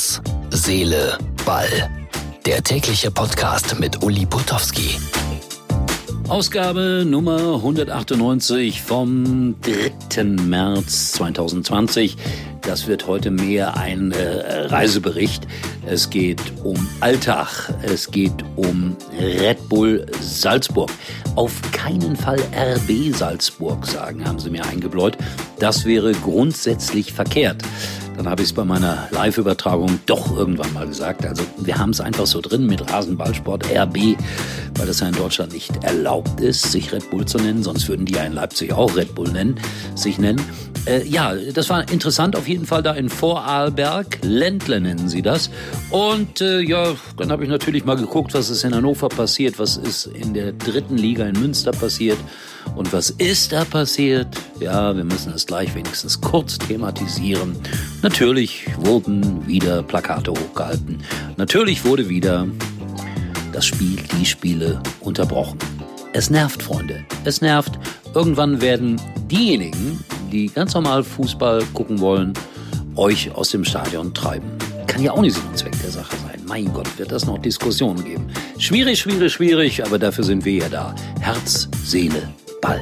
Herz, Seele, Ball. Der tägliche Podcast mit Uli Putowski. Ausgabe Nummer 198 vom 3. März 2020. Das wird heute mehr ein äh, Reisebericht. Es geht um Alltag. Es geht um Red Bull Salzburg. Auf keinen Fall RB Salzburg sagen, haben sie mir eingebläut. Das wäre grundsätzlich verkehrt. Dann habe ich es bei meiner Live-Übertragung doch irgendwann mal gesagt. Also wir haben es einfach so drin mit Rasenballsport RB, weil das ja in Deutschland nicht erlaubt ist, sich Red Bull zu nennen. Sonst würden die ja in Leipzig auch Red Bull nennen, sich nennen. Äh, ja, das war interessant auf jeden Fall da in Vorarlberg. Ländle nennen sie das. Und äh, ja, dann habe ich natürlich mal geguckt, was ist in Hannover passiert, was ist in der dritten Liga in Münster passiert. Und was ist da passiert? Ja, wir müssen es gleich wenigstens kurz thematisieren. Natürlich wurden wieder Plakate hochgehalten. Natürlich wurde wieder das Spiel, die Spiele unterbrochen. Es nervt, Freunde. Es nervt. Irgendwann werden diejenigen, die ganz normal Fußball gucken wollen, euch aus dem Stadion treiben. Kann ja auch nicht Sinn und Zweck der Sache sein. Mein Gott, wird das noch Diskussionen geben. Schwierig, schwierig, schwierig, aber dafür sind wir ja da. Herz, Seele, Ball.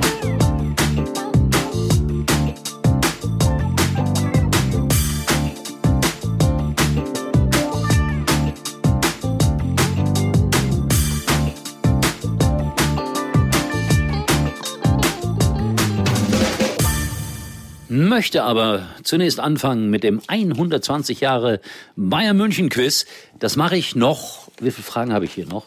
möchte aber zunächst anfangen mit dem 120 Jahre Bayern München Quiz. Das mache ich noch. Wie viele Fragen habe ich hier noch?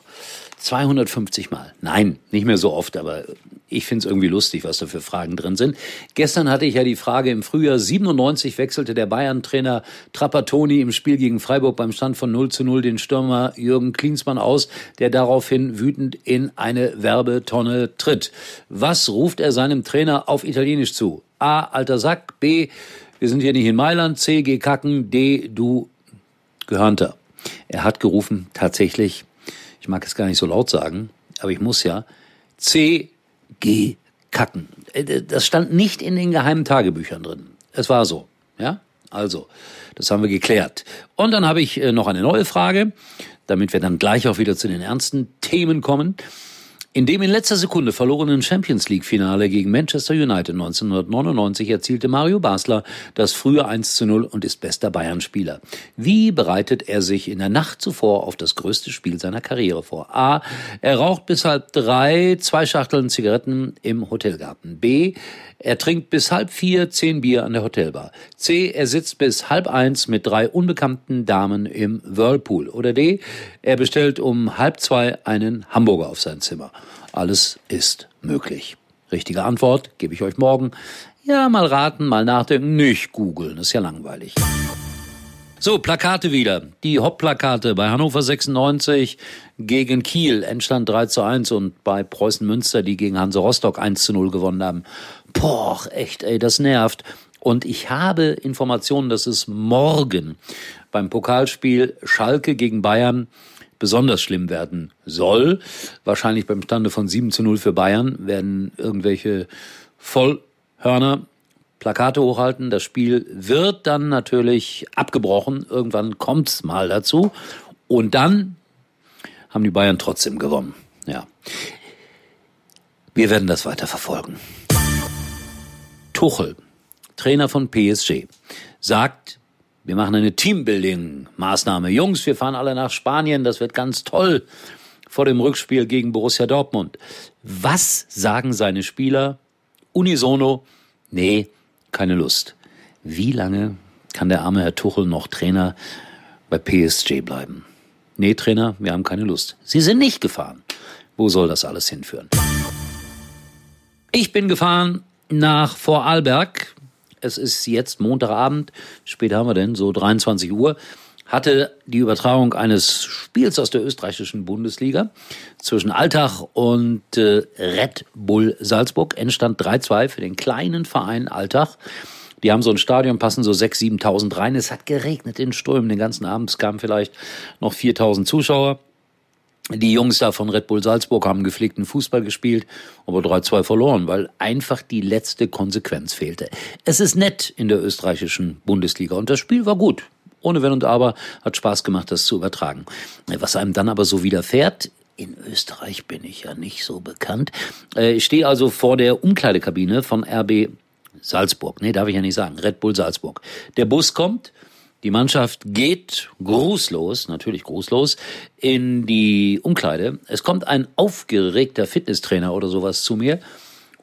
250 Mal. Nein, nicht mehr so oft, aber ich finde es irgendwie lustig, was da für Fragen drin sind. Gestern hatte ich ja die Frage, im Frühjahr 97 wechselte der Bayern-Trainer Trapattoni im Spiel gegen Freiburg beim Stand von 0 zu 0 den Stürmer Jürgen Klinsmann aus, der daraufhin wütend in eine Werbetonne tritt. Was ruft er seinem Trainer auf Italienisch zu? A, alter Sack. B, wir sind hier nicht in Mailand. C, geh kacken. D, du Gehörnter. Er hat gerufen, tatsächlich, ich mag es gar nicht so laut sagen, aber ich muss ja, C, geh kacken. Äh, das stand nicht in den geheimen Tagebüchern drin. Es war so, ja? Also, das haben wir geklärt. Und dann habe ich äh, noch eine neue Frage, damit wir dann gleich auch wieder zu den ernsten Themen kommen. In dem in letzter Sekunde verlorenen Champions League Finale gegen Manchester United 1999 erzielte Mario Basler das frühe 1 zu 0 und ist bester Bayern-Spieler. Wie bereitet er sich in der Nacht zuvor auf das größte Spiel seiner Karriere vor? A. Er raucht bis halb drei zwei Schachteln Zigaretten im Hotelgarten. B. Er trinkt bis halb vier zehn Bier an der Hotelbar. C. Er sitzt bis halb eins mit drei unbekannten Damen im Whirlpool. Oder D. Er bestellt um halb zwei einen Hamburger auf sein Zimmer. Alles ist möglich. Richtige Antwort gebe ich euch morgen. Ja, mal raten, mal nachdenken, nicht googeln, ist ja langweilig. So, Plakate wieder. Die Hauptplakate bei Hannover 96 gegen Kiel, Endstand 3 zu 1 und bei Preußen Münster, die gegen Hanse Rostock 1 zu 0 gewonnen haben. Boah, echt, ey, das nervt. Und ich habe Informationen, dass es morgen beim Pokalspiel Schalke gegen Bayern besonders schlimm werden soll. Wahrscheinlich beim Stande von 7 zu 0 für Bayern werden irgendwelche Vollhörner Plakate hochhalten. Das Spiel wird dann natürlich abgebrochen. Irgendwann kommt's mal dazu. Und dann haben die Bayern trotzdem gewonnen. Ja. Wir werden das weiter verfolgen. Tuchel, Trainer von PSG, sagt, wir machen eine Teambuilding-Maßnahme. Jungs, wir fahren alle nach Spanien, das wird ganz toll vor dem Rückspiel gegen Borussia Dortmund. Was sagen seine Spieler? Unisono, nee, keine Lust. Wie lange kann der arme Herr Tuchel noch Trainer bei PSG bleiben? Nee, Trainer, wir haben keine Lust. Sie sind nicht gefahren. Wo soll das alles hinführen? Ich bin gefahren nach Vorarlberg. Es ist jetzt Montagabend. Spät haben wir denn? So 23 Uhr hatte die Übertragung eines Spiels aus der österreichischen Bundesliga zwischen Altach und äh, Red Bull Salzburg. Endstand 3-2 für den kleinen Verein Altach. Die haben so ein Stadion, passen so 6.000, 7.000 rein. Es hat geregnet in Strömen den ganzen Abend. Es kamen vielleicht noch 4.000 Zuschauer. Die Jungs da von Red Bull Salzburg haben gepflegten Fußball gespielt, aber 3-2 verloren, weil einfach die letzte Konsequenz fehlte. Es ist nett in der österreichischen Bundesliga und das Spiel war gut ohne Wenn und Aber, hat Spaß gemacht, das zu übertragen. Was einem dann aber so widerfährt, in Österreich bin ich ja nicht so bekannt. Äh, ich stehe also vor der Umkleidekabine von RB Salzburg. Nee, darf ich ja nicht sagen. Red Bull Salzburg. Der Bus kommt. Die Mannschaft geht grußlos, natürlich grußlos, in die Umkleide. Es kommt ein aufgeregter Fitnesstrainer oder sowas zu mir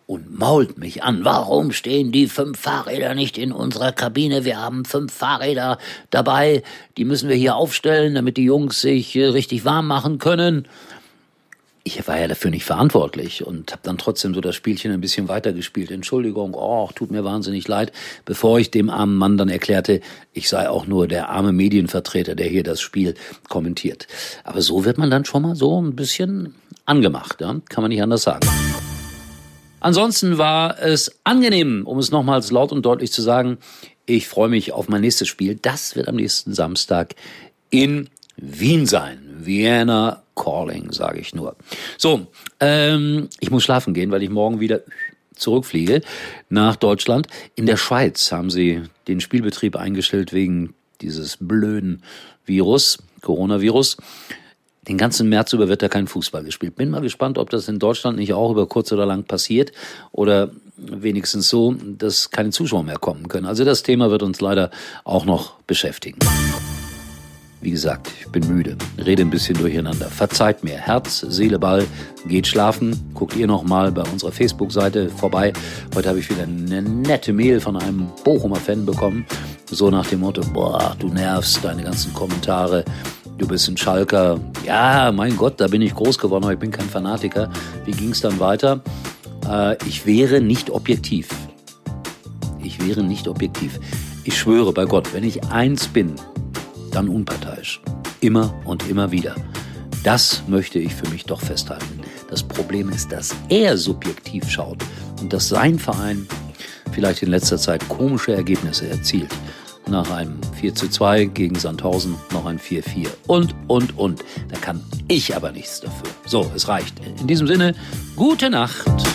und mault mich an. Warum stehen die fünf Fahrräder nicht in unserer Kabine? Wir haben fünf Fahrräder dabei. Die müssen wir hier aufstellen, damit die Jungs sich äh, richtig warm machen können ich war ja dafür nicht verantwortlich und habe dann trotzdem so das Spielchen ein bisschen weitergespielt. Entschuldigung, oh, tut mir wahnsinnig leid, bevor ich dem armen Mann dann erklärte, ich sei auch nur der arme Medienvertreter, der hier das Spiel kommentiert. Aber so wird man dann schon mal so ein bisschen angemacht, ja? kann man nicht anders sagen. Ansonsten war es angenehm, um es nochmals laut und deutlich zu sagen, ich freue mich auf mein nächstes Spiel. Das wird am nächsten Samstag in Wien sein. Vienna Calling, sage ich nur. So, ähm, ich muss schlafen gehen, weil ich morgen wieder zurückfliege nach Deutschland. In der Schweiz haben sie den Spielbetrieb eingestellt wegen dieses blöden Virus, Coronavirus. Den ganzen März über wird da kein Fußball gespielt. Bin mal gespannt, ob das in Deutschland nicht auch über kurz oder lang passiert oder wenigstens so, dass keine Zuschauer mehr kommen können. Also das Thema wird uns leider auch noch beschäftigen. Wie gesagt, ich bin müde, rede ein bisschen durcheinander. Verzeiht mir. Herz, Seele, Ball, geht schlafen. Guckt ihr noch mal bei unserer Facebook-Seite vorbei. Heute habe ich wieder eine nette Mail von einem Bochumer Fan bekommen. So nach dem Motto, boah, du nervst, deine ganzen Kommentare. Du bist ein Schalker. Ja, mein Gott, da bin ich groß geworden, aber ich bin kein Fanatiker. Wie ging es dann weiter? Äh, ich wäre nicht objektiv. Ich wäre nicht objektiv. Ich schwöre bei Gott, wenn ich eins bin, dann unparteiisch. Immer und immer wieder. Das möchte ich für mich doch festhalten. Das Problem ist, dass er subjektiv schaut und dass sein Verein vielleicht in letzter Zeit komische Ergebnisse erzielt. Nach einem 4 zu 2 gegen Sandhausen noch ein 4-4 und, und, und. Da kann ich aber nichts dafür. So, es reicht. In diesem Sinne, gute Nacht.